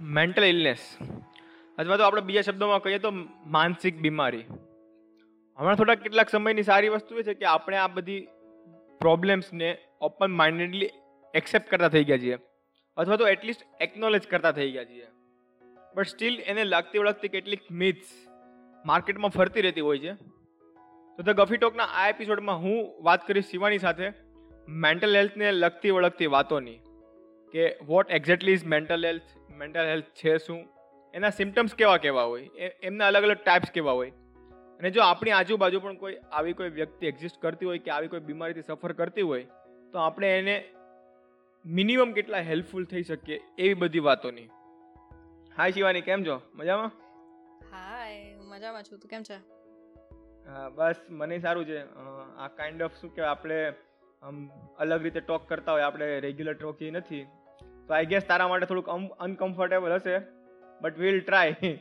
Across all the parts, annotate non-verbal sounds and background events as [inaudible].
Mental illness અથવા તો આપણે બીજા શબ્દોમાં કહીએ તો માનસિક બીમારી. હમણાં થોડા કેટલાક સમયની સારી વસ્તુ એ છે કે આપણે આ બધી પ્રોબ્લેમ્સને ઓપન માઇન્ડેડલી એક્સેપ્ટ કરતા થઈ ગયા છીએ. અથવા તો એટલીસ્ટ એકનોલેજ કરતા થઈ ગયા છીએ. બટ સ્ટીલ એને લાગતી વળગતી કેટલીક મિથ્સ માર્કેટમાં ફરતી રહેતી હોય છે. તો ધ ગફી ટોકના આ એપિસોડમાં હું વાત કરીશ શિવાની સાથે મેન્ટલ હેલ્થને લગતી વળગતી વાતોની. કે what exactly is mental health mental health છે શું? એના સિમ્ટમ્સ કેવા કેવા હોય? એમના અલગ અલગ ટાઈપ્સ કેવા હોય? અને જો આપણી આજુબાજુ પણ કોઈ આવી કોઈ વ્યક્તિ એક્ઝિસ્ટ કરતી હોય કે આવી કોઈ બીમારીથી સફર કરતી હોય તો આપણે એને મિનિમમ કેટલા હેલ્પફુલ થઈ શકીએ એવી બધી વાતોની. હાય શિવાની કેમ છો? મજામાં? હાય હું મજામાં છું. તું કેમ છે? હા બસ મને સારું છે. આ કાઇન્ડ ઓફ શું કે આપણે આમ અલગ રીતે ટોક કરતા હોય આપણે રેગ્યુલર ટોકી નથી. તો આઈ ગેસ તારા માટે થોડુંક અનકમ્ફર્ટેબલ હશે બટ વીલ ટ્રાય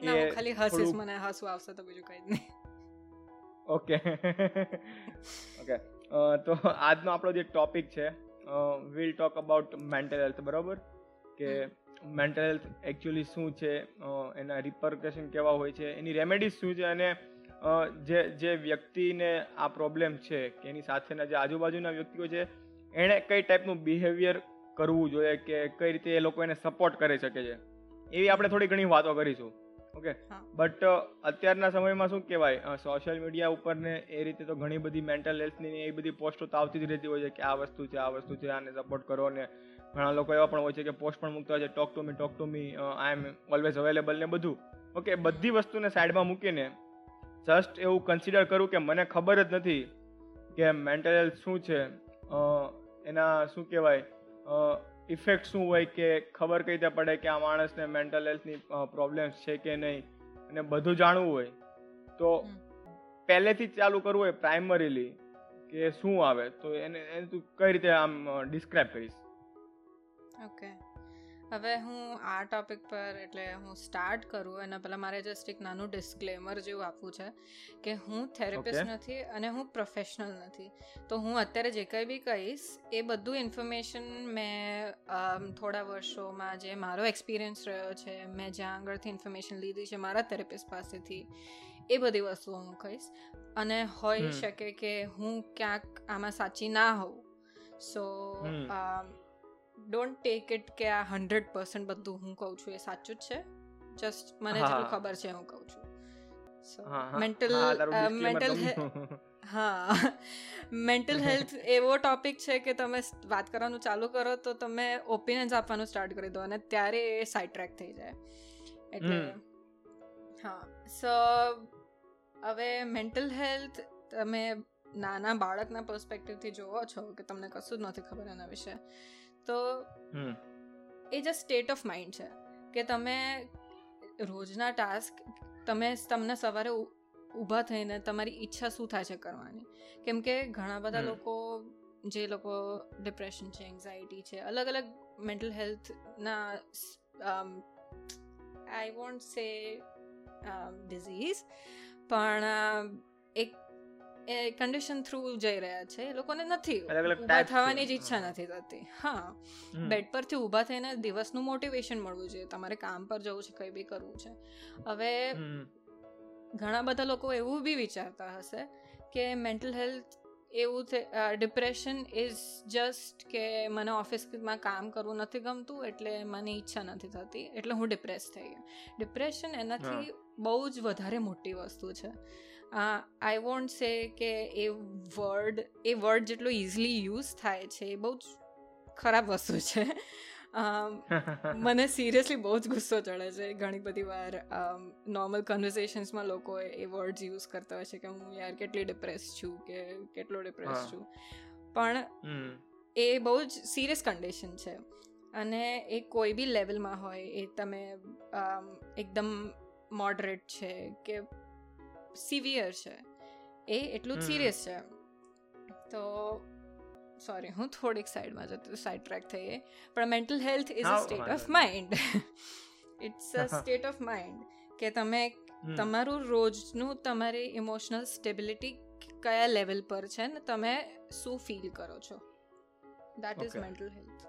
કે ખાલી હસીસ મને હસવું આવશે તો બીજું કંઈ નહીં. ઓકે ઓકે [laughs] તો આજનો આપણો જે ટોપિક છે will talk about mental health બરોબર? કે મેન્ટલ હેલ્થ એકચ્યુઅલી શું છે એના રિપરકેશન કેવા હોય છે એની રેમેડીઝ શું છે અને જે જે વ્યક્તિને આ પ્રોબ્લેમ છે કે એની સાથેના જે આજુબાજુના વ્યક્તિઓ છે એણે કઈ ટાઈપનું બિહેવિયર કરવું જોઈએ કે કઈ રીતે એ લોકો એને સપોર્ટ કરી શકે છે. એવી આપણે થોડી ઘણી વાતો કરીશું. ઓકે બટ અત્યારના સમયમાં શું કહેવાય? સોશિયલ મીડિયા ઉપર ને એ રીતે તો ઘણી બધી મેન્ટલ હેલ્થની એ બધી પોસ્ટો તો આવતી જ રહેતી હોય છે કે આ વસ્તુ છે આ વસ્તુ છે આને સપોર્ટ કરો ને ઘણા લોકો એવા પણ હોય છે કે પોસ્ટ પણ મૂકતા હોય છે talk to me talk to me I am always available ને બધું. ઓકે બધી વસ્તુને સાઈડમાં મૂકીને જસ્ટ એવું કન્સિડર કરું કે મને ખબર જ નથી કે મેન્ટલ હેલ્થ શું છે. એના શું કહેવાય? ઇફેક્ટ શું હોય કે ખબર કઈ રીતે પડે કે આ માણસને મેન્ટલ હેલ્થની પ્રોબ્લેમ્સ છે કે નહીં અને બધું જાણવું હોય તો પહેલેથી જ ચાલુ કરવું હોય પ્રાઇમરીલી કે શું આવે તો એને એને તું કઈ રીતે આમ ડિસ્ક્રાઇબ કરીશ? ઓકે હવે હું આ ટોપિક પર એટલે હું સ્ટાર્ટ કરું એના પહેલાં મારે જસ્ટ એક નાનું ડિસ્ક્લેમર જેવું આપવું છે કે હું થેરેપિસ્ટ નથી અને હું પ્રોફેશનલ નથી. તો હું અત્યારે જે કંઈ બી કહીશ એ બધું ઇન્ફોર્મેશન મેં થોડા વર્ષોમાં જે મારો એક્સપિરિયન્સ રહ્યો છે મેં જ્યાં આગળથી ઇન્ફોર્મેશન લીધી છે મારા થેરેપિસ્ટ પાસેથી એ બધી વસ્તુઓ હું કહીશ. અને હોઈ શકે કે હું ક્યાંક આમાં સાચી ના હોઉં. સો ડોન્ટ ટેક ઇટ કે આ હંડ્રેડ પર્સન્ટ બધું હું કહું છું એ સાચું જ છે. જસ્ટ મને જેટલું ખબર છે હું કહું છું. મેન્ટલ મેન્ટલ હા. મેન્ટલ હેલ્થ [laughs] એવો ટોપિક છે કે તમે વાત કરવાનું ચાલુ કરો તો તમે ઓપિનિયન્સ આપવાનું સ્ટાર્ટ કરી દો અને ત્યારે એ સાઇડ ટ્રેક થઈ જાય. એટલે હા. સો હવે મેન્ટલ હેલ્થ તમે નાના બાળકના પર્સપેક્ટિવથી જોવો છો કે તમને કશું જ નથી ખબર એના વિશે. તો એ જ સ્ટેટ ઓફ માઇન્ડ છે કે તમે રોજના ટાસ્ક તમે તમને સવારે ઊભા થઈને તમારી ઈચ્છા શું થાય છે કરવાની? કેમ કે ઘણા બધા લોકો જે લોકો ડિપ્રેશન છે એન્ઝાયટી છે અલગ અલગ મેન્ટલ હેલ્થના આઈ વોન્ટ સે ડિઝીઝ પણ એક એ કન્ડિશન થ્રુ જઈ રહ્યા છે. એ લોકોને નથી. ઊભા થવાની જ ઈચ્છા નથી થતી. હા. બેડ પરથી ઊભા થઈને દિવસનું મોટિવેશન મળવું જોઈએ. તમારે કામ પર જવું છે કંઈ બી કરવું છે. હવે ઘણા બધા લોકો એવું બી વિચારતા હશે કે મેન્ટલ હેલ્થ એવું ડિપ્રેશન ઇઝ જસ્ટ કે મને ઓફિસમાં કામ કરવું નથી ગમતું એટલે મને ઈચ્છા નથી થતી. એટલે હું ડિપ્રેસ થઈ ગઈ. ડિપ્રેશન એનાથી બહુ જ વધારે મોટી વસ્તુ છે. આઈ વોન્ટ સે કે એ વર્ડ એ વર્ડ જેટલો ઇઝીલી યુઝ થાય છે એ બહુ જ ખરાબ વસ્તુ છે. [laughs] મને સિરિયસલી બહુ જ ગુસ્સો ચડે છે. ઘણી બધી વાર નોર્મલ કન્વર્ઝેશન્સમાં લોકો એ વર્ડ્સ યુઝ કરતા હોય છે કે હું યાર કેટલી ડિપ્રેસ છું કે કેટલો ડિપ્રેસ છું. પણ એ બહુ જ સિરિયસ કન્ડિશન છે. અને એ કોઈ બી લેવલમાં હોય એ તમે એકદમ મોડરેટ છે કે સિવિયર છે. એ એટલું સિરિયસ છે. તો સોરી હું થોડીક સાઈડમાં જતી સાઈડ ટ્રેક થઈએ પણ mental health is a state of mind it's a state of mind કે તમે તમારું રોજનું તમારી ઇમોશનલ સ્ટેબિલિટી કયા લેવલ પર છે ને તમે શું ફીલ કરો છો? That is mental health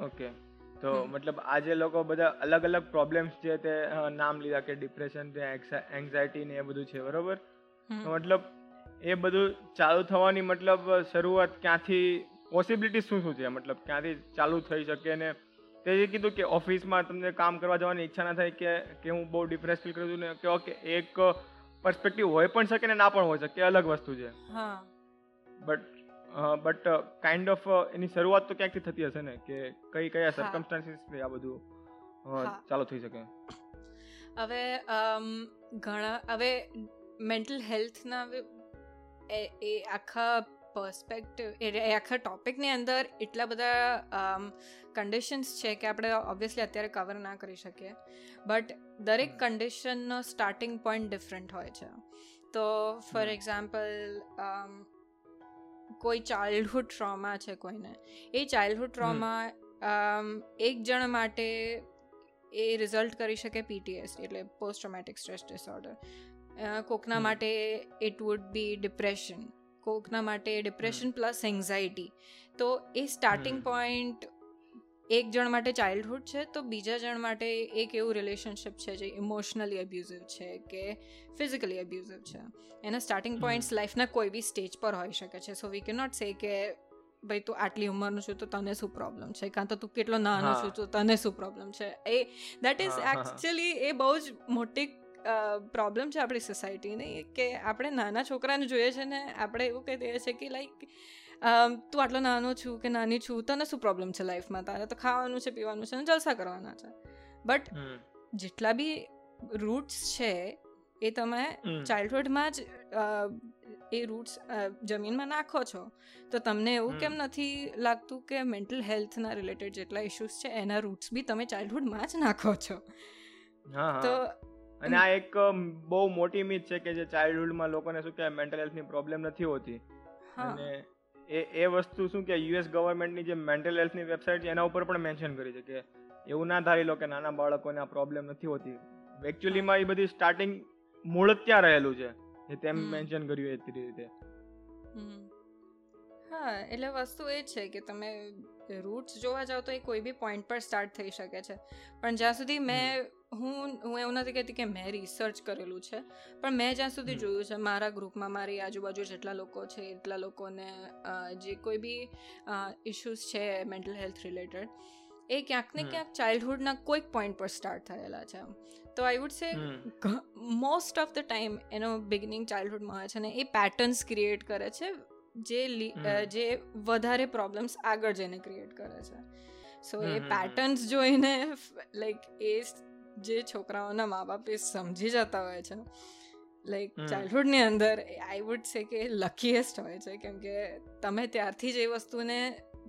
okay તો મતલબ આજે લોકો બધા અલગ અલગ પ્રોબ્લેમ્સ છે તે નામ લીધા કે ડિપ્રેશન છે એન્ઝાયટી ને એ બધું છે બરોબર? મતલબ એ બધું ચાલુ થવાની મતલબ શરૂઆત ક્યાંથી પોસિબિલિટી શું શું છે? મતલબ ક્યાંથી ચાલુ થઈ શકે ને તે જે કીધું કે ઓફિસમાં તમને કામ કરવા જવાની ઈચ્છા ના થાય કે કે હું બહુ ડિપ્રેસ ફીલ કરું છું ને કે ઓકે એક પર્સપેક્ટિવ હોય પણ શકે ને ના પણ હોય શકે અલગ વસ્તુ છે. બટ બટ કાઇન્ડ ઓફ એની શરૂઆત તો ક્યાંકથી થતી હશે ને? કે કઈ કયા સર્કમસ્ટાન્સીસ આ બધું ચાલુ થઈ શકે? હવે ઘણા હવે મેન્ટલ હેલ્થના એ આખા પર્સપેક્ટિવ એ આખા ટોપિકની અંદર એટલા બધા કન્ડિશન્સ છે કે આપણે ઓબ્વિયસલી અત્યારે કવર ના કરી શકીએ. બટ દરેક કન્ડિશનનો સ્ટાર્ટિંગ પોઈન્ટ ડિફરન્ટ હોય છે. તો ફોર એક્ઝામ્પલ કોઈ ચાઇલ્ડહુડ ટ્રોમા છે કોઈને. એ ચાઇલ્ડહુડ ટ્રોમા એક જણ માટે એ રિઝલ્ટ કરી શકે પીટીએસ એટલે પોસ્ટ ટ્રોમેટિક સ્ટ્રેસ ડિસઓર્ડર કોકના માટે ઇટ વુડ બી ડિપ્રેશન કોકના માટે ડિપ્રેશન પ્લસ એન્ઝાયટી તો એ સ્ટાર્ટિંગ પોઈન્ટ એક જણ માટે ચાઇલ્ડહુડ છે તો બીજા જણ માટે એક એવું રિલેશનશિપ છે જે ઇમોશનલી અબ્યુઝિવ છે કે ફિઝિકલી અબ્યુઝિવ છે. એના સ્ટાર્ટિંગ પોઈન્ટ્સ લાઈફના કોઈ બી સ્ટેજ પર હોઈ શકે છે. સો વી કે નોટ સે કે ભાઈ તું આટલી ઉંમરનું છું તો તને શું પ્રોબ્લેમ છે? કાં તો તું કેટલો નાનો છું તો તને શું પ્રોબ્લેમ છે? એ દેટ ઇઝ એકચ્યુઅલી એ બહુ જ મોટી પ્રોબ્લેમ છે આપણી સોસાયટીની કે આપણે નાના છોકરાને જોઈએ છે ને આપણે એવું કહી દઈએ છીએ કે લાઈક તું આટલો નાનો છું કે નાની છું તને શું પ્રોબ્લેમ છે લાઈફમાં તારે તો ખાવાનું છે પીવાનું છે અને જલસા કરવાના છે. બટ જેટલા બી રૂટ્સ છે એ તમે ચાઇલ્ડહુડમાં જ એ રૂટ્સ જમીનમાં નાખો છો. તો તમને એવું કેમ નથી લાગતું કે મેન્ટલ હેલ્થના રિલેટેડ જેટલા ઇશ્યુઝ છે એના રૂટ્સ બી તમે ચાઇલ્ડહુડમાં જ નાખો છો? તો અને આ એક બહુ મોટી મિથ છે કે જે ચાઇલ્ડહુડમાં લોકોને શું કે મેન્ટલ હેલ્થની પ્રોબ્લેમ નથી હોતી. અને એ એ વસ્તુ શું કે યુએસ ગવર્મેન્ટની જે મેન્ટલ હેલ્થની વેબસાઇટ છે એના ઉપર પણ મેન્શન કરી છે કે એવું ના ધારી લો કે નાના બાળકોને આ પ્રોબ્લેમ નથી હોતી. એકચ્યુઅલીમાં એ બધી સ્ટાર્ટિંગ મૂળ ત્યાં રહેલું છે એ તેમ મેન્શન કર્યું એ રીતે. હા એટલે વસ્તુ એ છે કે તમે રૂટ્સ જોવા જાઓ તો એ કોઈ બી પોઈન્ટ પર સ્ટાર્ટ થઈ શકે છે. પણ જ્યાં સુધી મેં હું હું એવું નથી કહેતી કે મેં રિસર્ચ કરેલું છે પણ મેં જ્યાં સુધી જોયું છે મારા ગ્રુપમાં મારી આજુબાજુ જેટલા લોકો છે એટલા લોકોને જે કોઈ બી ઇશ્યુઝ છે મેન્ટલ હેલ્થ રિલેટેડ એ ક્યાંક ને ક્યાંક ચાઇલ્ડહુડના કોઈક પોઈન્ટ પર સ્ટાર્ટ થયેલા છે. તો I would say most of the time એનો બિગિનિંગ ચાઇલ્ડહુડમાં હોય છે ને એ પેટર્ન્સ ક્રિએટ કરે છે જે જે વધારે પ્રોબ્લેમ્સ આગળ જઈને ક્રિએટ કરે છે. સો એ પેટર્ન્સ જોઈને લાઈક એ જે છોકરાઓના મા બાપ એ સમજી જતા હોય છે. લાઈક ચાઇલ્ડહુડની અંદર આઈ વુડ છે કે લકીએસ્ટ હોય છે. કેમ કે તમે ત્યારથી જ એ વસ્તુને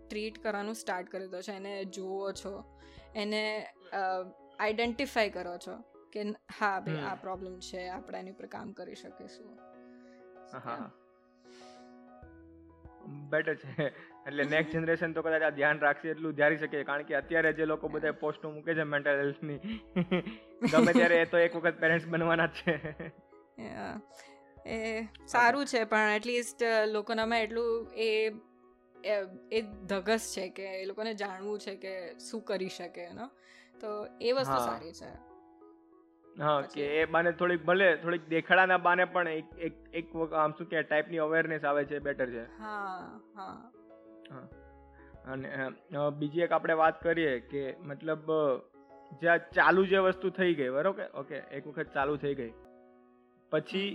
ટ્રીટ કરવાનું સ્ટાર્ટ કરી દો છો. એને જુઓ છો. એને આઈડેન્ટિફાઈ કરો છો કે હા ભાઈ આ પ્રોબ્લેમ છે. આપણે એની ઉપર કામ કરી શકીશું. બેટર છે. એટલે નેક્સ્ટ જનરેશન તો કદાચ આ ધ્યાન રાખશે એટલું ધ્યારી શકે કારણ કે અત્યારે જે લોકો બધા પોસ્ટો મૂકે છે મેન્ટલ હેલ્થની ગમે ત્યારે એ તો એક વખત પેરેન્ટ્સ બનવાના જ છે. એ સારું છે પણ એટલીસ્ટ લોકોનામાં એટલું એ એ ધગસ છે કે એ લોકોને જાણવું છે કે શું કરી શકે એનો તો એ વસ્તુ સારી છે. હા કે એ બાને થોડીક ભલે થોડીક દેખાડાના બાને પણ એક એક એક આમ શું કે ટાઈપની અવેરનેસ આવે છે બેટર છે. હા હા. અને બીજી એક આપણે વાત કરીએ કે મતલબ જ્યાં ચાલુ જે વસ્તુ થઈ ગઈ બરોબર? ઓકે એક વખત ચાલુ થઈ ગઈ. પછી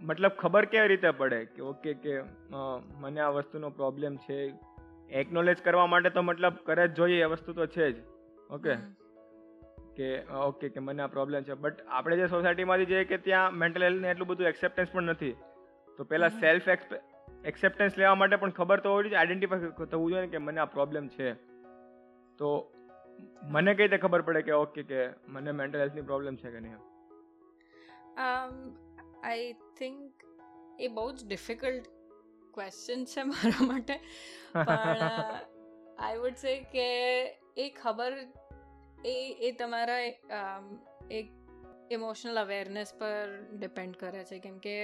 મતલબ ખબર કેવી રીતે પડે કે ઓકે કે મને આ વસ્તુનો પ્રોબ્લેમ છે? એકનોલેજ કરવા માટે તો મતલબ કરે જ જોઈએ એ વસ્તુ તો છે જ. ઓકે? કે ઓકે કે મને આ પ્રોબ્લેમ છે. બટ આપણે જે સોસાયટીમાંથી જઈએ કે ત્યાં મેન્ટલ હેલ્થને એટલું બધું એક્સેપ્ટન્સ પણ નથી. તો પહેલા સેલ્ફ એક્સેપ્ટન્સ લેવા માટે પણ ખબર તો હોવી જોઈએ આઈડેન્ટિફાઈ થવું જોઈએ કે મને આ પ્રોબ્લેમ છે. તો મને કઈ રીતે ખબર પડે કે ઓકે કે મને મેન્ટલ હેલ્થની પ્રોબ્લેમ છે કે નહીં આઈ થિંક એ બહુ જ ડિફિકલ્ટ ક્વેશ્ચન છે મારા માટે. પણ આઈ વુડ સે કે એ ખબર એ એ તમારા એક ઇમોશનલ અવેરનેસ પર ડિપેન્ડ કરે છે. કેમ કે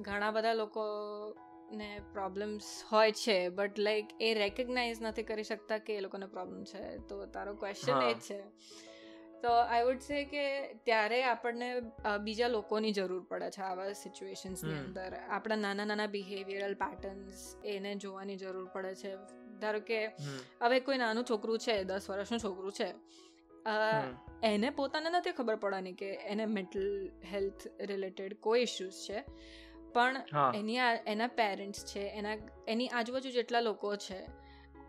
ઘણા બધા લોકો ને પ્રોબ્લેમ્સ હોય છે બટ લાઈક એ રેકગ્નાઇઝ નથી કરી શકતા કે એ લોકોને પ્રોબ્લેમ છે. તો તારો ક્વેશ્ચન એ છે. તો આઈ વુડ સે કે ત્યારે આપણને બીજા લોકોની જરૂર પડે છે આવા સિચ્યુએશન્સની અંદર. આપણા નાના નાના બિહેવિયરલ પેટર્ન્સ એને જોવાની જરૂર પડે છે. ધારો કે હવે કોઈ નાનું છોકરું છે દસ વર્ષનું છોકરું છે એને પોતાને નથી ખબર પડવાની કે એને મેન્ટલ હેલ્થ રિલેટેડ કોઈ ઇશ્યુઝ છે. પણ એની એના પેરેન્ટ્સ છે એના એની આજુબાજુ જેટલા લોકો છે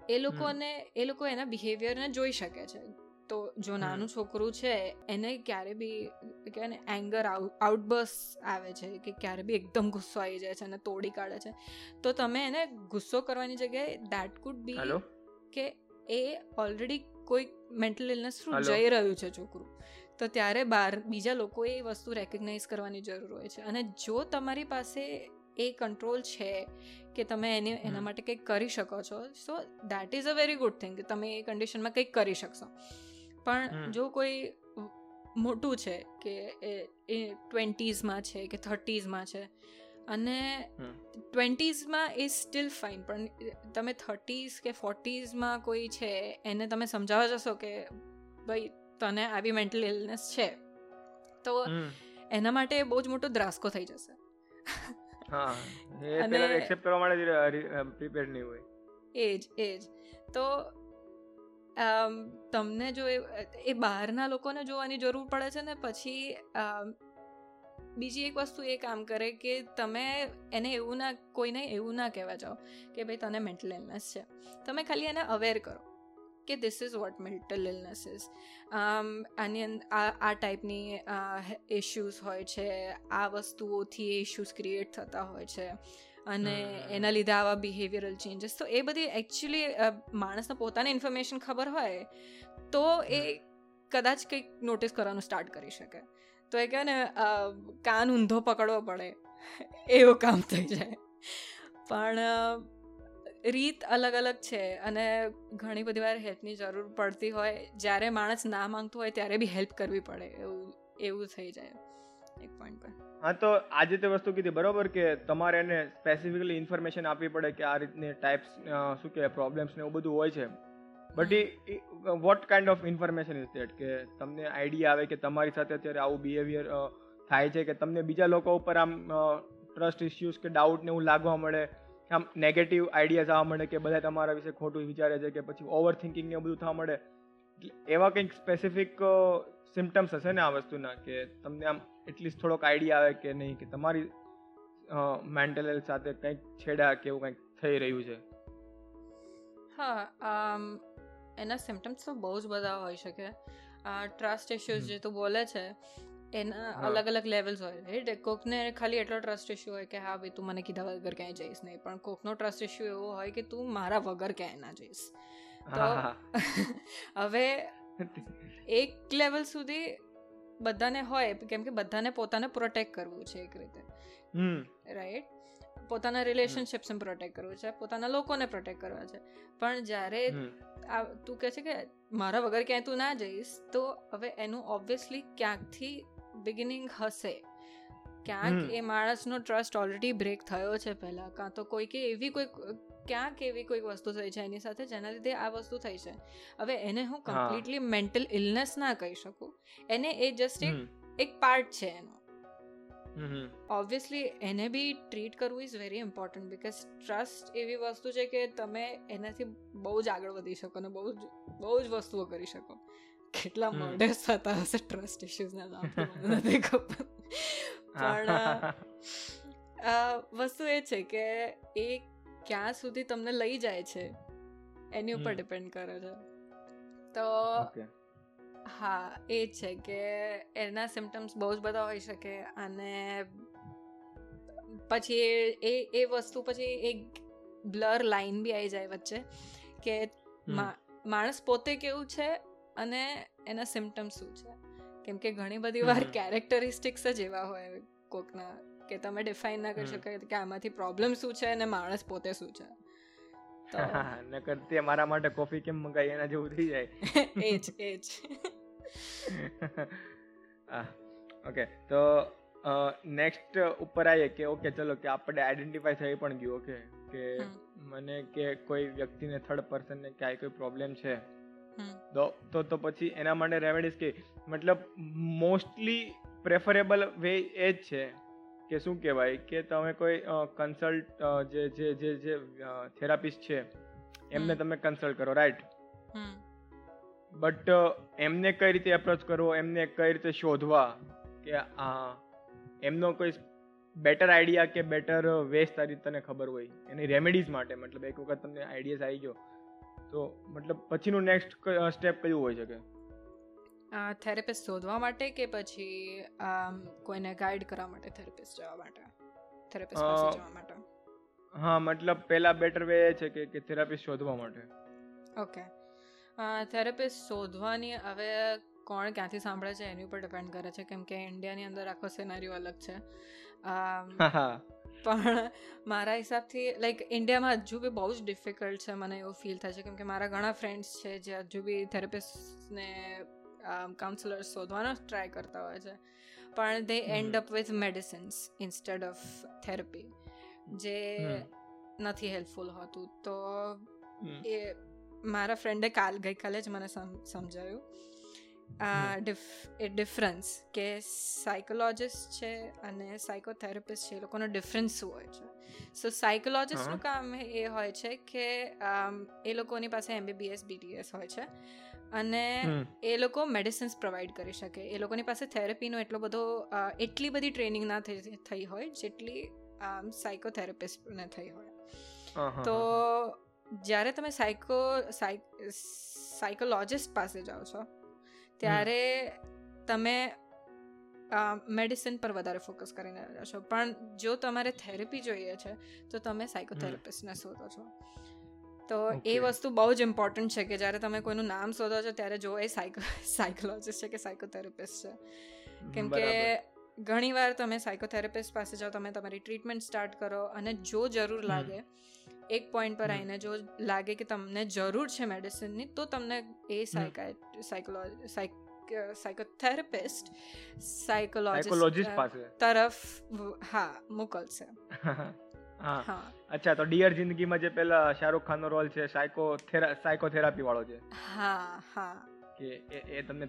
એ લોકોને એ લોકો એના બિહેવિયરને જોઈ શકે છે. તો જો નાનું છોકરું છે એને ક્યારે બી કહેવાય ને એંગર આઉટબર્સ આવે છે કે ક્યારે બી એકદમ ગુસ્સો આવી જાય છે અને તોડી કાઢે છે. તો તમે એને ગુસ્સો કરવાની જગ્યાએ દેટ કુડ બી કે એ ઓલરેડી કોઈ મેન્ટલ ઇલનેસ થ્રુ જઈ રહ્યું છે છોકરું. તો ત્યારે બાર બીજા લોકોએ એ વસ્તુ રેકગ્નાઇઝ કરવાની જરૂર હોય છે. અને જો તમારી પાસે એ કંટ્રોલ છે કે તમે એને એના માટે કંઈક કરી શકો છો so that is a very good thing કે તમે એ કન્ડિશનમાં કંઈક કરી શકશો. પણ જો કોઈ મોટું છે કે એ ટ્વેન્ટીઝમાં છે કે થર્ટીઝમાં છે અને ટ્વેન્ટીઝમાં એ સ્ટીલ ફાઇન પણ તમે થર્ટીઝ કે ફોર્ટીઝમાં કોઈ છે એને તમે સમજાવવા જશો કે ભાઈ તને આવી મેન્ટલ ઇલનેસ છે તો એના માટે બહુ જ મોટો દ્રાસકો થઈ જશે. [laughs] હા એ પેલા એક્સેપ્ટ કરવા માટે પ્રિપેર નહીં હોય. એજ એજ. તો તમને જો એ બહારના લોકોને જોવાની જરૂર પડે છે ને પછી બીજી એક વસ્તુ એ કામ કરે કે તમે એને એવું ના કોઈને એવું ના કહેવા જાઓ કે ભાઈ તને મેન્ટલ ઇલનેસ છે. તમે ખાલી એને અવેર કરો કે this is what mental illnesses આની આ આ ટાઈપની ઇશ્યુઝ હોય છે આ વસ્તુઓથી એ ઇશ્યુઝ ક્રિએટ થતા હોય છે અને એના લીધે આવા બિહેવિયરલ ચેન્જીસ તો એ બધી એકચ્યુઅલી માણસને પોતાને ઇન્ફોર્મેશન ખબર હોય તો એ કદાચ કંઈક નોટિસ કરવાનું સ્ટાર્ટ કરી શકે. તો એ કહે ને કાન ઊંધો પકડવો પડે. એવું કામ થઈ જાય. પણ રીત અલગ અલગ છે અને ઘણી બધી વાર હેલ્પની જરૂર પડતી હોય. જ્યારે માણસ ના માંગતો હોય ત્યારે બી હેલ્પ કરવી પડે. એવું એવું થઈ જાય. એક પોઈન્ટ પર. હા, તો આજે તે વસ્તુ કીધી. બરોબર કે તમારે એને સ્પેસિફિકલી ઇન્ફોર્મેશન આપવી પડે કે આ રીતની ટાઈપ્સ શું કહેવાય પ્રોબ્લેમ્સ ને એવું બધું હોય છે. But what kind of information is that કે તમને આઈડિયા આવે કે તમારી સાથે અત્યારે આવું બિહેવિયર થાય છે કે તમને બીજા લોકો ઉપર આમ ટ્રસ્ટ ઇસ્યુઝ કે ડાઉટ ને એવું લાગવા મળે? આમ નેગેટિવ આઈડિયાઝ આવવા મળે કે બધા તમારા વિશે ખોટું વિચારે છે કે પછી ઓવર થિંકિંગ ને બધું થવા મળે? એવા કંઈક સ્પેસિફિક સિમ્ટમ્સ હશે ને આ વસ્તુના કે તમને આમ એટલીસ્ટ થોડોક આઈડિયા આવે કે નહીં, કે તમારી મેન્ટલ હેલ્થ સાથે કંઈક છેડા કે એવું કંઈક થઈ રહ્યું છે? હા એના સિમ્ટમ્સ તો બહુ જ બધા હોઈ શકે. ટ્રસ્ટ ઇશ્યુઝ જે તું બોલે છે એના અલગ અલગ લેવલ્સ હોય રાઈટ કોકને ખાલી એટલો ટ્રસ્ટ ઇશ્યુ હોય કે હા ભાઈ તું મને કીધા વગર ક્યાંય જઈશ નહીં. પણ કોકનો ટ્રસ્ટ ઇશ્યુ એવો હોય કે તું મારા વગર ક્યાંય ના જઈશ. તો [laughs] હવે એક લેવલ સુધી બધાને હોય કેમ કે બધાને પોતાને પ્રોટેક્ટ કરવું છે એક રીતે. રાઈટ પોતાના રિલેશનશિપ્સ પ્રોટેક્ટ કરવું છે પોતાના લોકોને પ્રોટેક્ટ કરવા છે. પણ જ્યારે તું કહે છે કે મારા વગર ક્યાંય તું ના જઈશ તો હવે એનું ઓબ્વિયસલી ક્યાંકથી બિગિનિંગ હશે? ક્યાંક એ માણસનો ટ્રસ્ટ ઓલરેડી બ્રેક થયો છે પહેલાં કાં તો કોઈ કે એવી કોઈ ક્યાંક એવી કોઈક વસ્તુ થઈ છે એની સાથે જેના લીધે આ વસ્તુ થઈ છે. હવે એને હું કમ્પ્લીટલી મેન્ટલ ઇલનેસ ના કહી શકું. એને એ જસ્ટ એક એક પાર્ટ છે એનો. ઓબ્વિયસલી એને બી ટ્રીટ કરવું is very important because trust એવી વસ્તુ છે કે તમે એનાથી બહુ જ આગળ વધી શકો અને બહુ જ બહુ જ વસ્તુઓ કરી શકો. કેટલા મર્ડર્સ થતા હશે ટ્રસ્ટ ઇશ્યુઝના નામ નથી [laughs] ખબર. પણ વસ્તુ એ છે કે એ ક્યાં સુધી તમને લઈ જાય છે એની ઉપર ડિપેન્ડ કરે છે. તો હા એ છે કે એના સિમ્ટમ્સ બહુ જ બધા હોઈ શકે અને પછી એ એ વસ્તુ પછી એક બ્લર લાઈન બી આવી જાય વચ્ચે કે માણસ પોતે કેવું છે અને એના સિમ્ટમ્સ શું છે. કેમ કે ઘણી બધી વાર કેરેક્ટરિસ્ટિક્સ જ એવા હોય કોકના કે તમે ડિફાઇન ના કરી શકો કે આમાંથી પ્રોબ્લેમ શું છે અને માણસ પોતે શું છે. નકર તે મારા માટે કોફી કેમ મંગાઈ એના જેવું થઈ જાય. [laughs] એજ [laughs] એજ ઓકે તો નેક્સ્ટ ઉપર આવીએ કે ઓકે ચલો કે આપણે આઈડેન્ટિફાઈ થઈ પણ ગયું ઓકે કે મને કે કોઈ વ્યક્તિને થર્ડ પર્સનને ક્યાંય કોઈ પ્રોબ્લેમ છે? તો તો પછી એના માટે રેમેડીઝ કે મતલબ મોસ્ટલી પ્રેફરેબલ વે એ જ છે કે શું કહેવાય? કે તમે કોઈ કન્સલ્ટ જે જે જે જે થેરાપિસ્ટ છે એમને તમે કન્સલ્ટ કરો રાઈટ બટ એમને કઈ રીતે એપ્રોચ કરવો? એમને કઈ રીતે શોધવા? કે આ એમનો કોઈ બેટર આઈડિયા કે બેટર વેસ્ટ તારી તને ખબર હોય? એની રેમેડીઝ માટે મતલબ એક વખત તમને આઈડિયાઝ આવી ગયો. તો મતલબ પછીનું નેક્સ્ટ સ્ટેપ કયું હોઈ શકે? થેરેપિસ્ટ શોધવા માટે કે પછી કોઈને ગાઈડ કરવા માટે થેરેપિસ્ટ જવા માટે? થેરેપિસ્ટ પાસે જવા માટે? હા મતલબ પહેલા બેટર વે એ છે કે કે થેરાપિસ્ટ શોધવા માટે. ઓકે થેરેપિસ્ટ શોધવાની હવે કોણ ક્યાંથી સાંભળે છે એની ઉપર ડિપેન્ડ કરે છે. કેમ કે ઇન્ડિયાની અંદર આખો સિનારીઓ અલગ છે. પણ મારા હિસાબથી લાઈક ઇન્ડિયામાં હજુ બી બહુ જ ડિફિકલ્ટ છે મને એવું ફીલ થાય છે. કેમ કે મારા ઘણા ફ્રેન્ડ્સ છે જે હજુ બી થેરેપિસ્ટને કાઉન્સલર શોધવાનો ટ્રાય કરતા હોય છે. પણ they end up with medicines instead of therapy જે નથી હેલ્પફુલ હોતું. તો એ મારા ફ્રેન્ડે કાલ ગઈકાલે જ મને સમજાયું. એ ડિફરન્સ કે સાયકોલોજિસ્ટ છે અને સાયકોથેરાપિસ્ટ છે એ લોકોનો ડિફરન્સ શું હોય છે? સો સાયકોલોજિસ્ટનું કામ એ હોય છે કે એ લોકોની પાસે એમબીબીએસ બીટીએસ હોય છે અને એ લોકો મેડિસિન્સ પ્રોવાઈડ કરી શકે. એ લોકોની પાસે થેરેપીનો એટલો બધો એટલી બધી ટ્રેનિંગ ના થઈ હોય જેટલી સાયકોથેરાપિસ્ટને થઈ હોય. તો જ્યારે તમે સાયકો સાયકોલોજિસ્ટ પાસે જાઓ છો ત્યારે તમે મેડિસિન પર વધારે ફોકસ કરીને છો. પણ જો તમારે થેરપી જોઈએ છે તો તમે સાયકોથેરાપિસ્ટને શોધો છો. તો એ વસ્તુ બહુ જ ઇમ્પોર્ટન્ટ છે કે જ્યારે તમે કોઈનું નામ શોધો છો ત્યારે જો એ સાયકો સાયકોલોજિસ્ટ છે કે સાયકોથેરાપિસ્ટ છે. કેમ કે ઘણીવાર તમે સાયકોથેરાપિસ્ટ પાસે જાઓ તમે તમારી ટ્રીટમેન્ટ સ્ટાર્ટ કરો અને જો જરૂર લાગે એક પોઈન્ટ પર આવીને જો લાગે કે તમને જરૂર છે મેડિસિનની તો તમને એ સાયકાય સાયકોલોજી સાયકોથેરાપિસ્ટ સાયકોલોજીસ્ટ પાસે. તરફ હા મોકલશે. [laughs] હા. અચ્છા તો ડિયર જિંદગીમાં જે પેલા શાહરુખ ખાનનો રોલ છે સાયકો સાયકોથેરાપી વાળો છે? હા હા. કે એ તમને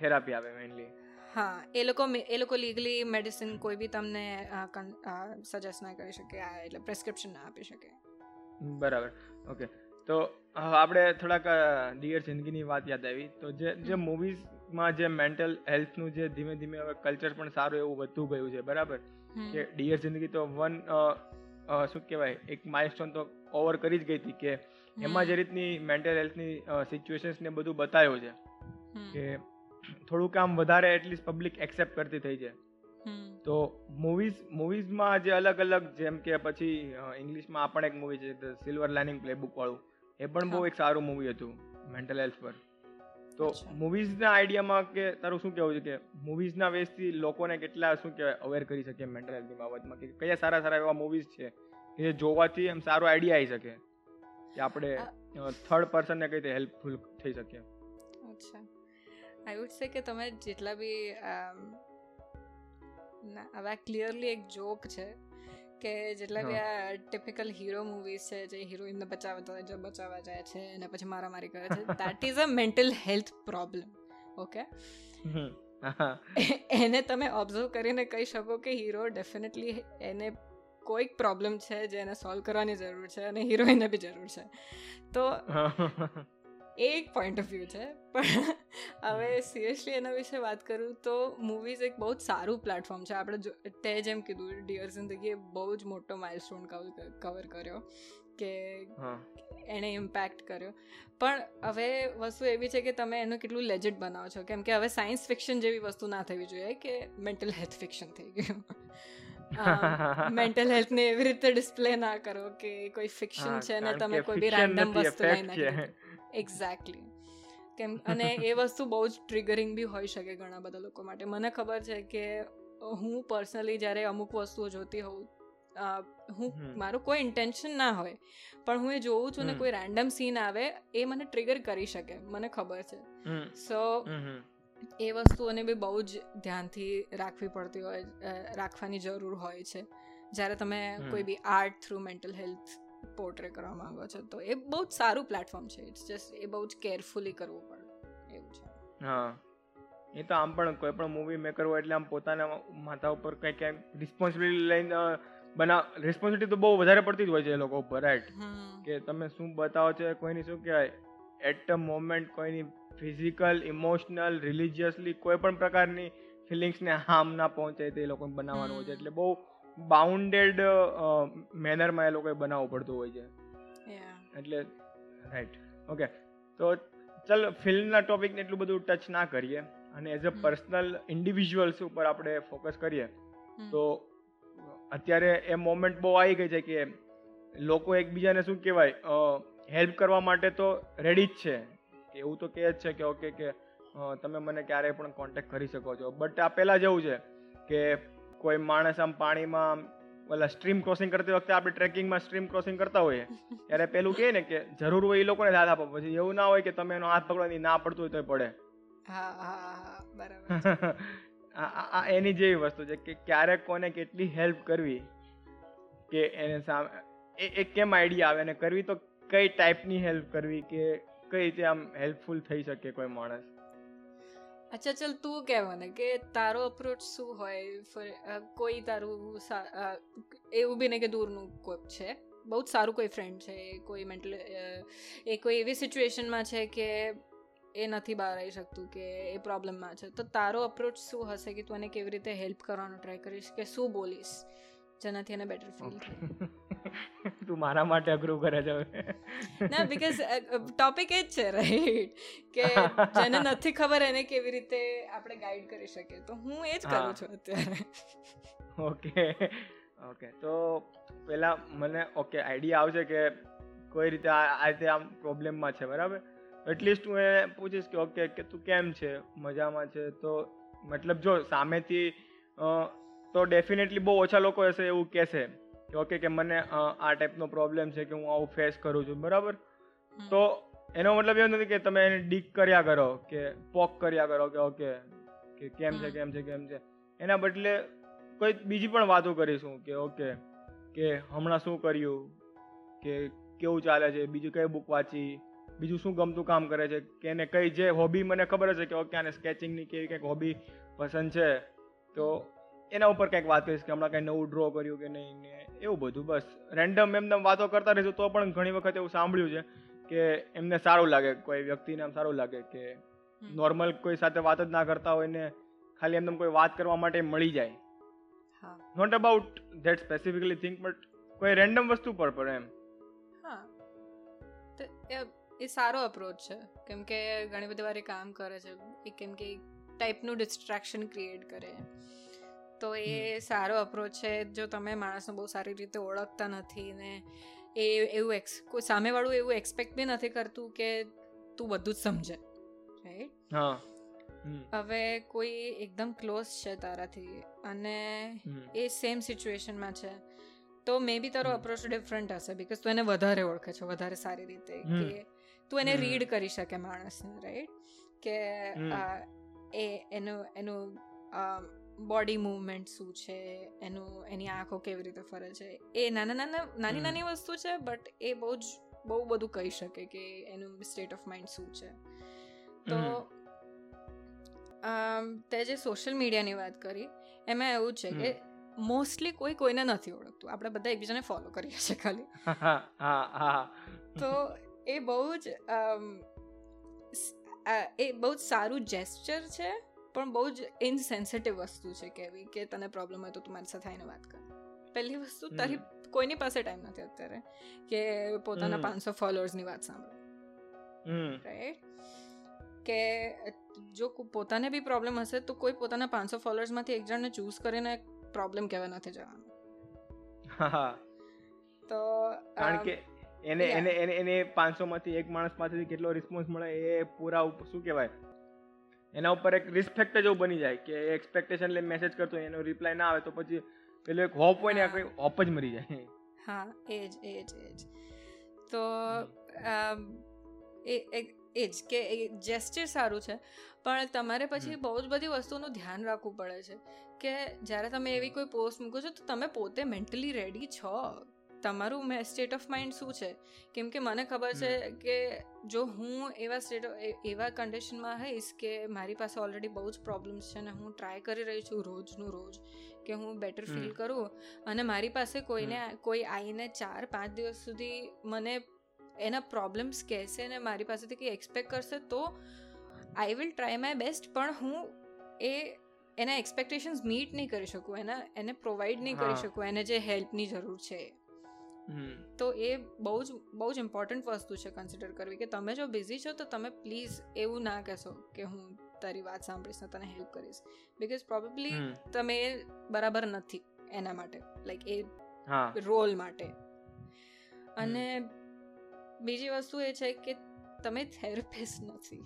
થેરાપી આવે મેઇનલી હા એ લોકો એ લોકો લીગલી મેડિસિન કોઈ બી તમને સજેસ્ટ ના કરી શકે એટલે પ્રિસ્ક્રિપ્શન ના આપી શકે. બરાબર. ઓકે તો આપણે થોડાક ડિયર જિંદગીની વાત યાદ આવી. તો જે જે મૂવીઝમાં જે મેન્ટલ હેલ્થનું જે ધીમે ધીમે હવે કલ્ચર પણ સારું એવું વધતું ગયું છે બરાબર? કે ડિયર જિંદગી તો વન શું કહેવાય? એક માઇલસ્ટોન તો ઓવર કરી જ ગઈ હતી કે એમાં જે રીતની મેન્ટલ હેલ્થની સિચ્યુએશન્સ ને બધું બતાવ્યું છે કે થોડું કામ વધારે એટલીસ્ટ પબ્લિક એક્સેપ્ટ કરતી થઈ છે. તો મૂવીઝ મૂવીઝમાં જે અલગ અલગ જેમ કે પછી ઇંગ્લિશમાં આ પણ એક મૂવી છે ધ સિલ્વર લાઇનિંગ પ્લેબુક વાળું. એ પણ બહુ એક સારું મૂવી હતું મેન્ટલ હેલ્થ પર. તો મૂવીઝના આઈડિયામાં કે તારું શું કહેવું છે કે મૂવીઝના વેસથી લોકોને કેટલા શું કહેવાય અવેર કરી શકીએ મેન્ટલ હેલ્થની બાબતમાં? કે કયા સારા સારા એવા મૂવીઝ છે કે જે જોવાથી એમ સારો આઈડિયા આવી શકે? કે આપણે થર્ડ પર્સનને કઈ રીતે હેલ્પફુલ થઈ શકીએ? અચ્છા. આઈ વુડ સે કે તમે જેટલા બી ના હવે આ ક્લિયરલી એક જોક છે કે જેટલા બી આ ટિપિકલ હીરો મૂવીઝ છે જે હિરોઈનને બચાવતા જે બચાવવા જાય છે અને પછી મારામારી કરે છે that is a mental health problem okay એને તમે ઓબ્ઝર્વ કરીને કહી શકો કે હીરો ડેફિનેટલી એને કોઈક પ્રોબ્લેમ છે જે એને સોલ્વ કરવાની જરૂર છે અને હિરોઈને બી જરૂર છે. તો એ એક પોઈન્ટ ઓફ વ્યૂ છે. પણ હવે સિરિયસલી એના વિશે વાત કરું તો મૂવીઝ એક બહુ જ સારું પ્લેટફોર્મ છે. આપણે તે જેમ કીધું ડિયર જિંદગીએ બહુ જ મોટો માઇલસ્ટોન કવર કર્યો કે એણે ઇમ્પેક્ટ કર્યો. પણ હવે વસ્તુ એવી છે કે તમે એનું કેટલું લેજેટ બનાવો છો. કેમ કે હવે સાયન્સ ફિક્શન જેવી વસ્તુ ના થવી જોઈએ કે મેન્ટલ હેલ્થ ફિક્શન થઈ ગયું. [laughs] મેન્ટલ હેલ્થને એવી રીતે ડિસ્પ્લે ના કરો કે કોઈ ફિક્શન છે ને તમે કોઈ બી રેન્ડમ વસ્તુ લઈ નાખી એક્ઝેક્ટલી કેમ અને એ [laughs] વસ્તુ બહુ જ ટ્રિગરિંગ બી હોઈ શકે ઘણા બધા લોકો માટે. મને ખબર છે કે હું પર્સનલી જ્યારે અમુક વસ્તુઓ જોતી હોઉં હું મારું કોઈ ઇન્ટેન્શન ના હોય પણ હું એ જોઉં છું ને કોઈ રેન્ડમ સીન આવે એ મને ટ્રિગર કરી શકે મને ખબર છે. સો એ વસ્તુઓને બી બહુ જ ધ્યાનથી રાખવી પડતી હોય રાખવાની જરૂર હોય છે. જ્યારે તમે કોઈ બી art through mental health portray કરવા માંગો છો તો એ બહુ જ સારું પ્લેટફોર્મ છે. ઇટ્સ જસ્ટ એ બહુ જ કેરફુલી કરવું પડે. એવું છે. હા. એ તો આમ પણ કોઈ પણ મૂવી મેકર હોય એટલે આમ પોતાના માથા ઉપર કંઈક કંઈક રિસ્પોન્સિબિલિટી લઈને બનાવ રિસ્પોન્સિબિલિટી તો બહુ વધારે પડતી જ હોય છે એ લોકો ઉપર રાઈટ કે તમે શું બતાવો છો કોઈની શું કહેવાય? એટ ધ મોમેન્ટ કોઈની ફિઝિકલ ઇમોશનલ રિલિજિયસલી કોઈ પણ પ્રકારની ફિલિંગ્સને હાર્મ ના પહોંચે તે લોકો બનાવવાનું હોય છે. એટલે બહુ બાઉન્ડેડ મેનરમાં એ લોકોએ બનાવવું પડતું હોય છે. એટલે રાઈટ ઓકે તો ચાલ ફિલ્મના ટોપિકને એટલું બધું ટચ ના કરીએ. અને એઝ અ પર્સનલ ઇન્ડિવિજ્યુઅલ્સ ઉપર આપણે ફોકસ કરીએ. તો અત્યારે એ મોમેન્ટ બહુ આવી ગઈ છે કે લોકો એકબીજાને શું કહેવાય હેલ્પ કરવા માટે તો રેડી જ છે. એવું તો કહે જ છે કે ઓકે કે તમે મને ક્યારેય પણ કોન્ટેક્ટ કરી શકો છો. બટ આ પહેલાં જેવું છે કે કોઈ માણસ આમ પાણીમાં ઓલા સ્ટ્રીમ ક્રોસિંગ કરતી વખતે આપણે ટ્રેકિંગમાં સ્ટ્રીમ ક્રોસિંગ કરતા હોઈએ ત્યારે પેલું કહે ને કે જરૂર હોય એ લોકોને હાથ આપો. પછી એવું ના હોય કે તમે એનો હાથ પકડવાની ના પડતું હોય તો પડે. [laughs] આ એની જેવી વસ્તુ છે કે ક્યારેક કોને કેટલી હેલ્પ કરવી કે એને સામે એ કેમ આઈડિયા આવે અને કરવી તો કઈ ટાઈપની હેલ્પ કરવી કે કઈ રીતે આમ હેલ્પફુલ થઈ શકે કોઈ માણસ? અચ્છા ચલ તું કે મને કે તારો અપ્રોચ શું હોય? કોઈ તારું એવું બી ને કે દૂરનું કોઈક છે? બહુ જ સારું કોઈ ફ્રેન્ડ છે કોઈ મેન્ટલ એ કોઈ એવી સિચ્યુએશનમાં છે કે એ નથી બહાર આવી શકતું કે એ પ્રોબ્લેમમાં છે. તો તારો અપ્રોચ શું હશે કે તું એને કેવી રીતે હેલ્પ કરવાનો ટ્રાય કરીશ કે શું બોલીશ? જેનાથી એને બેટર ફીલ થાય? [laughs] [laughs] તું મારા માટે અઘરું કરે છે ના બીકોઝ ટોપિક એ જ છે રાઈટ કે જેને નથી ખબર એને કેવી રીતે આપણે ગાઈડ કરી શકીએ. તો હું એ જ કરું છું અત્યારે. ઓકે. ઓકે. તો પેલા મને ઓકે આઈડિયા આવશે કે કોઈ રીતે આ રીતે આમ પ્રોબ્લેમમાં છે બરાબર? એટલીસ્ટ હું એ પૂછીશ કે ઓકે કે તું કેમ છે? મજામાં છે? તો મતલબ જો સામેથી તો ડેફિનેટલી બહુ ઓછા લોકો હશે એવું કહેશે. ઓકે કે મને આ ટાઈપનો પ્રોબ્લેમ છે કે હું આવું ફેસ કરું છું બરાબર? તો એનો મતલબ એવું નથી કે તમે એને ડીક કર્યા કરો કે પોક કર્યા કરો કે ઓકે કે કેમ છે કેમ છે કેમ છે. એના બદલે કોઈ બીજી પણ વાતો કરીશું કે ઓકે કે હમણાં શું કર્યું કે કેવું ચાલે છે બીજું કઈ બુક વાંચી બીજું શું ગમતું કામ કરે છે કે એને કઈ જે હોબી મને ખબર છે કે ઓકે આને સ્કેચિંગની કેવી કંઈક હોબી પસંદ છે તો એના ઉપર કંઈક વાત કરીશ કે હમણાં કંઈ નવું ડ્રો કર્યું કે નહીં ને એવું બધું બસ. રેન્ડમ એમને વાતો કરતા રહીશું તો પણ ઘણી વખત એવું સાંભળ્યું છે કે એમને સારું લાગે કોઈ વ્યક્તિને આમ સારું લાગે કે નોર્મલ કોઈ સાથે વાત જ ના કરતા હોય ને ખાલી એમને કોઈ વાત કરવા માટે મળી જાય. Not about that specifically think but કોઈ રેન્ડમ વસ્તુ પર પણ એમ. હા. એ સારો અપ્રોચ છે. કેમ કે ઘણી બધી વાર કામ કરે છે એ કેમ કે ટાઈપનું ડિસ્ટ્રેક્શન ક્રિએટ કરે તો એ સારો અપ્રોચ છે જો તમે માણસને બહુ સારી રીતે ઓળખતા નથી ને એ એવું એક્સ કોઈ સામેવાળું એવું એક્સપેક્ટ બી નથી કરતું કે તું બધું જ સમજે રાઈટ હવે કોઈ એકદમ ક્લોઝ છે તારાથી અને એ સેમ સિચ્યુએશનમાં છે. તો મે બી તારો અપ્રોચ ડિફરન્ટ હશે બીકોઝ તું એને વધારે ઓળખે છે વધારે સારી રીતે કે તું એને રીડ કરી શકે માણસને રાઈટ કે એ એનું એનું બોડી મૂવમેન્ટ શું છે એનું એની આંખો કેવી રીતે ફરે છે એ નાના નાના નાની નાની વસ્તુ છે બટ એ બહુ જ બહુ બધું કહી શકે કે એનું સ્ટેટ ઓફ માઇન્ડ શું છે. તો તે જે સોશિયલ મીડિયાની વાત કરી એમાં એવું છે કે મોસ્ટલી કોઈ કોઈને નથી ઓળખતું. આપણે બધા એકબીજાને ફોલો કરીએ છીએ ખાલી. [laughs] તો એ બહુ જ એ બહુ જ સારું જેસ્ચર છે પણ બહુ જ ઇનસેન્સિટિવ વસ્તુ છે કેવી કે તને પ્રોબ્લેમ હોય તો તું મારી સાથે આવીને વાત કર. પહેલી વસ્તુ તારી કોઈની પાસે ટાઈમ નથી અત્યારે કે પોતાના પાંચસો ફોલોઅર્સની વાત સાંભળે. રાઈટ કે જો પોતાને બી પ્રોબ્લેમ હશે તો કોઈ પોતાના પાંચસો ફોલોઅર્સમાંથી એક જણને ચૂઝ કરીને પ્રોબ્લેમ કહેવા નથી જવાનું. તો કારણ કે એને એને એને એને પાંચસો માંથી એક માણસ પાસેથી કેટલો રિસ્પોન્સ મળે એ પૂરા શું કહેવાય? એના ઉપર એક રિસ્પેક્ટ જ એવું બની જાય કે એક્સપેક્ટેશન લઈને મેસેજ કરતો એનો રિપ્લાય ના આવે તો પછી પેલું એક હોપ હોય ને કોઈ હોપ જ મરી જાય. હા એ જ એ જ એ જ તો એ એ જ કે જેસ્ચર સારું છે. પણ તમારે પછી બહુ જ બધી વસ્તુનું ધ્યાન રાખવું પડે છે કે જ્યારે તમે એવી કોઈ પોસ્ટ મૂકો છો તો તમે પોતે મેન્ટલી રેડી છો. તમારું સ્ટેટ ઓફ માઇન્ડ શું છે? કેમ કે મને ખબર છે કે જો હું એવા સ્ટેટ એવા કન્ડિશનમાં હઈશ કે મારી પાસે ઓલરેડી બહુ જ પ્રોબ્લેમ્સ છે અને હું ટ્રાય કરી રહી છું રોજનું રોજ કે હું બેટર ફીલ કરું અને મારી પાસે કોઈને કોઈ આવીને ચાર પાંચ દિવસ સુધી મને એના પ્રોબ્લેમ્સ કહેશે અને મારી પાસેથી કંઈ એક્સપેક્ટ કરશે તો I will try my best પણ હું એ એના એક્સપેક્ટેશન્સ મીટ નહીં કરી શકું એના એને પ્રોવાઈડ નહીં કરી શકું એને જે હેલ્પની જરૂર છે તો એ બહુ જ બહુ જ ઇમ્પોર્ટન્ટ વસ્તુ છે કન્સિડર કરવી કે તમે જો બિઝી છો તો તમે પ્લીઝ એવું ના કહેશો કે હું તારી વાત સાંભળીશ ને તને હેલ્પ કરીશ. બિકોઝ પ્રોબેબલી તમે બરાબર નથી એના માટે લાઈક એ રોલ માટે. અને બીજી વસ્તુ એ છે કે તમે થેરપિસ્ટ નથી.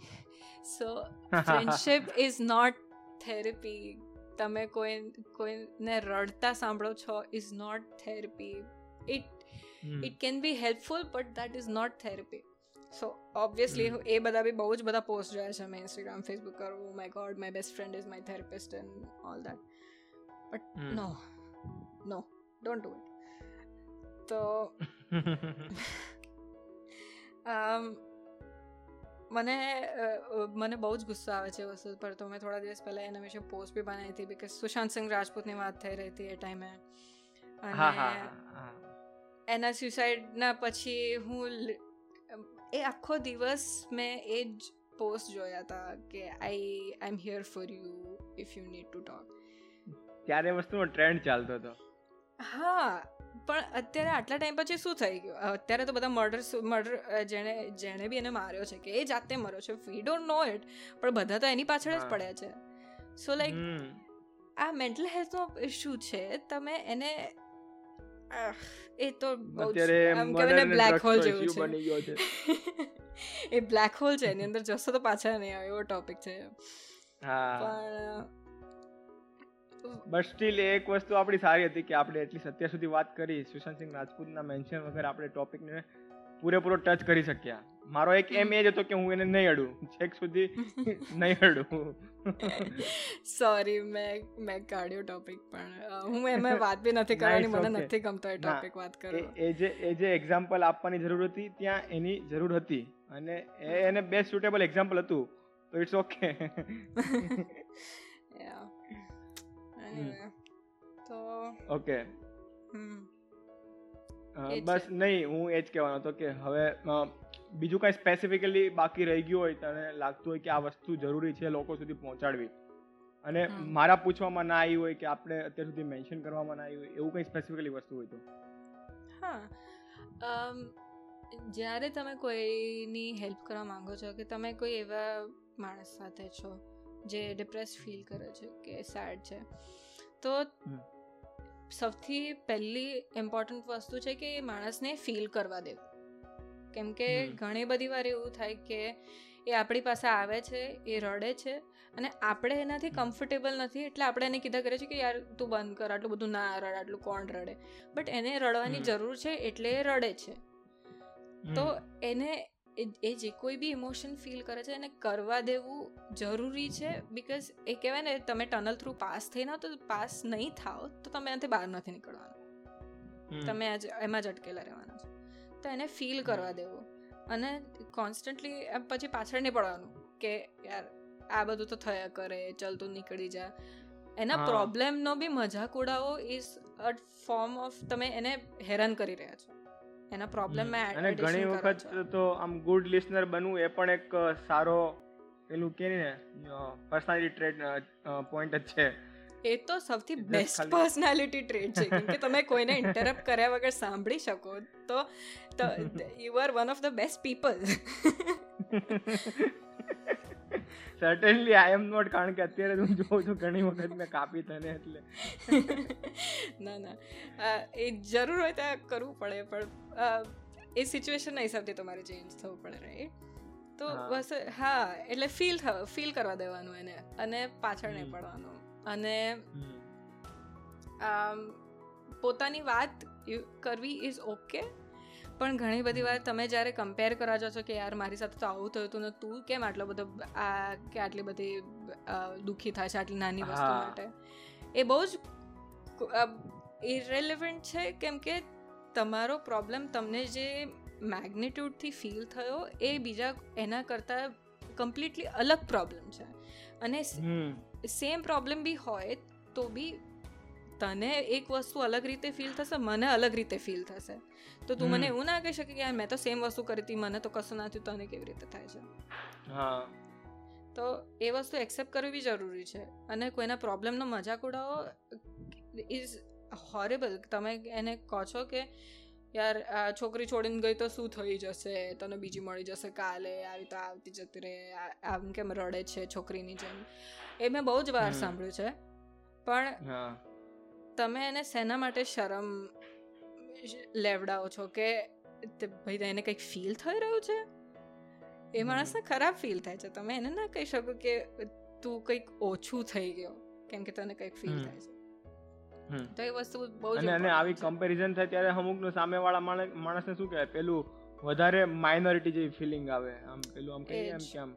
So friendship is not therapy તમે કોઈ કોઈને રડતા સાંભળો છો is not therapy it it can be helpful but that is not therapy so obviously એ બધા બી બહુ જ બધા પોસ્ટ જોયા છે. મેં ઇન્સ્ટાગ્રામ ફેસબુક કરું my god my best friend is my therapist and all that but no no don't do it તો મને મને બહુ જ ગુસ્સો આવે છે વસ્તુ પર. તો મેં થોડા દિવસ પહેલાં એના વિશે પોસ્ટ બી બનાવી હતી બિકોઝ સુશાંત સિંહ રાજપૂતની વાત થઈ રહી હતી એ ટાઈમે અને એના સ્યુસાઇડના પછી હું એ આખો દિવસ મેં એ જ પોસ્ટ જોયા હતા કે I I am here for you if you need to talk ત્યારે વસ્તુનો ટ્રેન્ડ ચાલતો હતો. હા પણ અત્યારે આટલા ટાઈમ પછી શું થઈ ગયું? અત્યારે તો બધા મર્ડર મર્ડર જેણે જેણે બી એને માર્યો છે કે એ જાતે મર્યો છે. વી ડોન્ટ નો ઇટ પણ બધા તો એની પાછળ જ પડ્યા છે. સો લાઈક આ મેન્ટલ હેલ્થનો ઇશ્યુ છે તમે એને એ તો બ્લેક હોલ જેવું છે. [laughs] એ બ્લેક હોલ છે એની અંદર જશો તો પાછા નહીં આવે એવો ટોપિક છે. હા. બટ સ્ટીલ એક વસ્તુ આપણી સારી હતી કે આપણે એટલી અત્યાર સુધી વાત કરી. સુશાંત સિંહ રાજપૂતના મેન્શન વગર આપણે ટોપિકને પૂરેપૂરો ટચ કરી શક્યા. મારો એક એમ એ જ હતો કે હું એને નહીં અડું. છેક સુધી નહીં [laughs] અડું. સોરી મેં મેં કાઢ્યો ટોપિક પણ હું એમાં વાત બી નથી [laughs] કરવાની મને નથી ગમતો એ ટોપિક વાત કરો એ જે એ જે એક્ઝામ્પલ આપવાની જરૂર હતી ત્યાં એની જરૂર હતી. અને એ એને બેસ્ટ સુટેબલ એક્ઝામ્પલ હતું તો ઇટ્સ ઓકે [laughs] તો ઓકે બસ નહીં હું એ જ કહેવાનો હતો કે હવે બીજું કાંઈ સ્પેસિફિકલી બાકી રહી ગયું હોય તને લાગતું હોય કે આ વસ્તુ જરૂરી છે લોકો સુધી પહોંચાડવી. અને મારા પૂછવામાં ના આવી હોય કે આપણે અત્યાર સુધી મેન્શન કરવામાં ના આવી હોય એવું કંઈ સ્પેસિફિકલી વસ્તુ હોય તો? હા. જ્યારે તમે કોઈની હેલ્પ કરવા માંગો છો કે તમે કોઈ એવા માણસ સાથે છો જે ડિપ્રેસ ફીલ કરે છે કે સેડ છે તો સૌથી પહેલી ઇમ્પોર્ટન્ટ વસ્તુ છે કે એ માણસને ફીલ કરવા દેવું. કેમ કે ઘણી બધી વાર એવું થાય કે એ આપણી પાસે આવે છે એ રડે છે અને આપણે એનાથી કમ્ફર્ટેબલ નથી. એટલે આપણે એને કીધા કરીએ છીએ કે યાર તું બંધ કર આટલું બધું ના રડ આટલું કોણ રડે? બટ એને રડવાની જરૂર છે એટલે એ રડે છે. તો એને એ જે કોઈ બી ઇમોશન ફીલ કરે છે એને કરવા દેવું જરૂરી છે બિકોઝ એ કહેવાય ને તમે ટનલ થ્રુ પાસ થઈ ના તો પાસ નહીં થાવ તો તમે એનાથી બહાર નથી નીકળવાનું. તમે આજ એમાં જ અટકેલા રહેવાના. છો તો એને ફીલ કરવા દેવું. અને કોન્સ્ટન્ટલી પછી પાછળ નહીં પડવાનું કે યાર આ બધું તો થયા કરે ચલતું નીકળી જા. એના પ્રોબ્લેમનો બી મજાક ઉડાવો ઇઝ અ ફોર્મ ઓફ તમે એને હેરાન કરી રહ્યા છો. એના પ્રોબ્લેમ અને ઘણી વખત તો આમ ગુડ લિસનર બનવું એ પણ એક સારો પેલું કે ને પર્સનાલિટી ટ્રેડ પોઈન્ટ જ છે. એ તો સૌથી બેસ્ટ પર્સનાલિટી ટ્રેડ છે. કેમ કે તમે [laughs] કોઈને ઇન્ટરપ્ટ કર્યા વગર સાંભળી શકો તો you are one of the best people certainly I am not કારણ કે અત્યારે હું જોઉં છું ઘણી વખત મેં કાપી તને એટલે. [laughs] ના ના. એ જરૂર હોય ત્યાં કરવું પડે પણ એ સિચ્યુએશનના હિસાબથી તમારે ચેન્જ થવું પડે રાઈટ તો બસ હા એટલે ફીલ ફીલ કરવા દેવાનું એને અને પાછળ નહીં પડવાનું. અને પોતાની વાત કરવી ઇઝ ઓકે પણ ઘણી બધી વાર તમે જ્યારે કમ્પેર કરવા જાઓ છો કે યાર મારી સાથે તો આવું થયું હતું ને તું કેમ આટલો બધો આ કે આટલી બધી દુઃખી થાય છે આટલી નાની વસ્તુ માટે. એ બહુ જ ઇરેલેવન્ટ છે કેમ કે તમારો પ્રોબ્લેમ તમને જે મેગ્નિટ્યુડથી ફીલ થયો એ બીજા એના કરતાં કમ્પ્લીટલી અલગ પ્રોબ્લેમ છે. અને સેમ પ્રોબ્લેમ બી હોય તો બી તને એક વસ્તુ અલગ રીતે ફીલ થશે મને અલગ રીતે ફીલ થશે તો તું મને એવું ના કહી શકે કે યાર મેં તો સેમ વસ્તુ કરી હતી મને તો કશું ના થયું તને કેવી રીતે થાય છે હા તો એ વસ્તુ એક્સેપ્ટ કરવી બી જરૂરી છે અને કોઈના પ્રોબ્લેમનો મજાક ઉડાવો ઇઝ હોરેબલ તમે એને કહો છો કે યાર આ છોકરી છોડીને ગઈ તો શું થઈ જશે તને બીજી મળી જશે કાલે આવી તો આવતી જતી રહે આમ કેમ રડે છે છોકરીની જેમ એ મેં બહુ જ વાર સાંભળ્યું છે. પણ તમે એને શેના માટે શરમ લેવડાવો છો કે ભાઈ એને કંઈક ફીલ થઈ રહ્યું છે? એ માણસને ખરાબ ફીલ થાય છે. તમે એને ના કહી શકો કે તું કંઈક ઓછું થઈ ગયો કેમ કે તને કંઈક ફીલ થાય છે. તો એ વસ્તુ બહુ અને અને આવી કમ્પેરિઝન થાય ત્યારે અમુકનો સામેવાળા માણસને શું કહેવાય? પેલું વધારે માઇનોરિટી જેવી ફિલિંગ આવે. આમ પેલું આમ કહીએ એમ કે આમ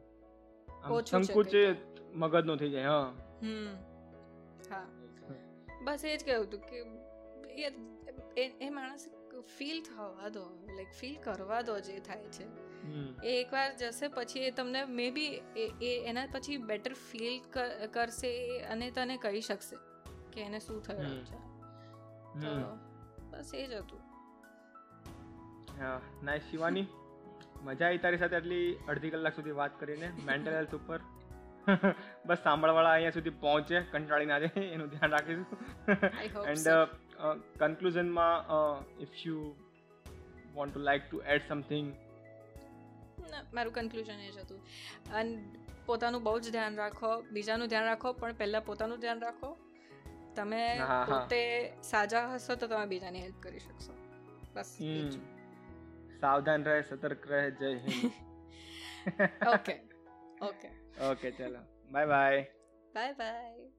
સંકુચ મગજનો થઈ જાય હા. હમ. હા. બસ એ જ કહ્યું હતું કે એ એ માણસ ફીલ થવા દો લાઈક ફીલ કરવા દો જે થાય છે. એ એકવાર જશે પછી એ તમને મે બી એ એના પછી બેટર ફીલ કરશે અને તને કહી શકશે કે એને શું થયું છે. બસ એ જ હતું. હા નાઈસ શિવાની. મજા આવી તારી સાથે આટલી અડધી કલાક સુધી વાત કરીને મેન્ટલ હેલ્થ ઉપર. [laughs] બસ સાંભળવાળા અહીંયા સુધી પહોંચે કંટાળી ના જાય એનું ધ્યાન રાખીશું. And કન્ક્લુઝનમાં if you want to like to add something મારું કન્ક્લુઝન એ જ હતું. અને પોતાનું બહુ જ ધ્યાન રાખો બીજાનું ધ્યાન રાખો પણ પહેલાં પોતાનું ધ્યાન રાખો. તમે પોતે સાજા હશો તો તમે બીજાની હેલ્પ કરી શકશો. બસ સાવધાન રહે સતર્ક રહે Jai Hind. Okay okay okay ચલો. Bye bye bye bye